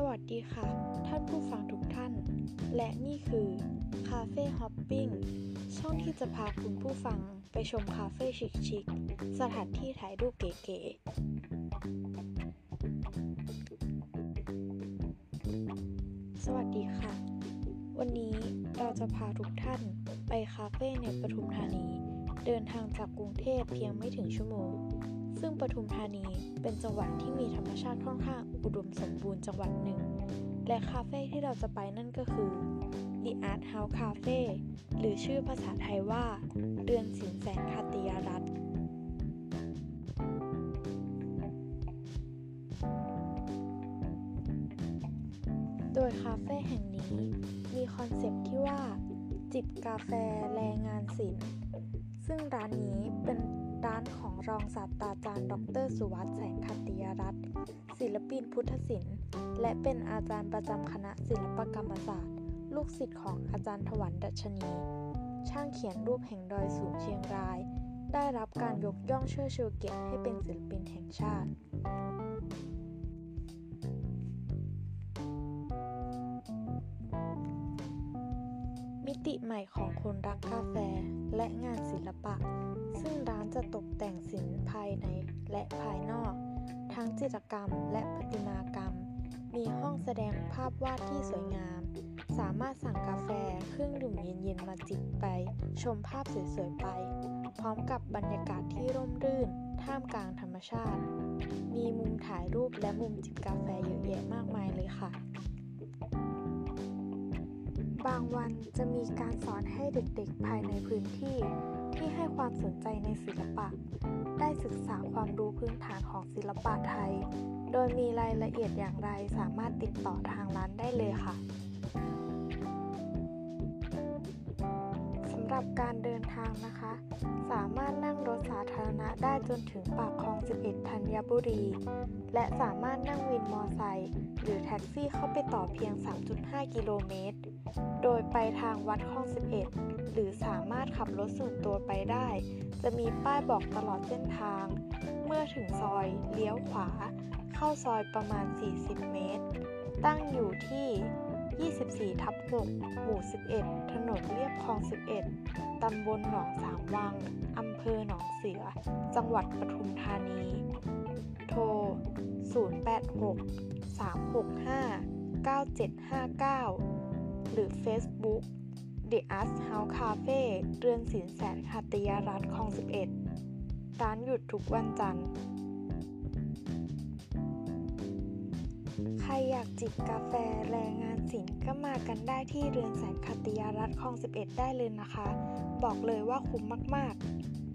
สวัสดีค่ะ ท่านผู้ฟังทุกท่าน และนี่คือคาเฟ่ฮอปปิ้งช่องที่จะพาคุณผู้ฟังไปชมคาเฟ่ชิคๆสถานที่ถ่ายรูปเก๋ๆ สวัสดีค่ะ วันนี้เราจะพาทุกท่านไปคาเฟ่ในปทุมธานี เดินทางจากกรุงเทพเพียงไม่ถึงชั่วโมง ซึ่งปทุมธานีเป็นจังหวัดที่มีธรรมชาติค่อนข้างอุดมสมบูรณ์จังหวัดหนึ่ง และคาเฟ่ที่เราจะไปนั่นก็คือ The Art House Cafe หรือชื่อภาษาไทยว่า เรือนสินแสนคาติยรัตน์โดยคาเฟ่แห่งนี้มีคอนเซปต์ที่ว่า จิบกาแฟแรงงานศิลป์ซึ่งร้านนี้เป็น ร้านของรองศาสตราจารย์ ดร สุวัสด์แสงคติยรัตน์ศิลปินพุทธศิลป์ และเป็นอาจารย์ประจำคณะศิลปกรรมศาสตร์ ลูกศิษย์ของอาจารย์ถวันดัชนี ช่างเขียนรูปแห่งดอยสูงเชียงราย ได้รับการยกย่องเชิดชูเกียรติให้เป็นศิลปินแห่งชาติมิติใหม่ของคนรักกาแฟและงานศิลปะ จะตกแต่งศิลป์ภายในและภายนอก ทั้งจิตรกรรมและประติมากรรม มีห้องแสดงภาพวาดที่สวยงาม สามารถสั่งกาแฟเครื่องดื่มเย็นๆมาจิบไป ชมภาพสวยๆไป พร้อมกับบรรยากาศที่ร่มรื่น ท่ามกลางธรรมชาติ มีมุมถ่ายรูปและมุมจิบกาแฟเยอะแยะมากมายเลยค่ะบางวันจะมีการสอนให้เด็กๆ ภายในพื้นที่ ที่ให้ความสนใจในศิลปะ ได้ศึกษาความรู้พื้นฐานของศิลปะไทย โดยมีรายละเอียดอย่างไรสามารถติดต่อทางร้านได้เลยค่ะสำหรับการเดินทางนะคะ สามารถนั่งรถสาธารณะได้จนถึงปากคลอง 11 ธัญบุรี และสามารถนั่งวินมอไซค์หรือแท็กซี่เข้าไปต่อเพียง 3.5 กิโลเมตร โดยไปทางวัดคลอง 11 หรือสามารถขับรถส่วนตัวไปได้ จะมีป้ายบอกตลอดเส้นทาง เมื่อถึงซอยเลี้ยวขวา เข้าซอยประมาณ 40 เมตร ตั้งอยู่ที่ 24 ทับ 6 หมู่ 11 ถนนเรียบคลอง 11 ตำบลหนองสามวัง อำเภอหนองเสือ จังหวัดปทุมธานี โทร 086 365 9759 หรือ Facebook The Art House Cafe เรือนสินแสนคาติยรัตน์คลอง 11 ร้านหยุดทุกวันจันทร์ ใครอยากจิบกาแฟแรงงานศิลป์ก็มากันได้ที่เรือนแสนคติยารัตน์คลอง 11 ได้เลยนะคะ บอกเลยว่าคุ้มมาก ๆ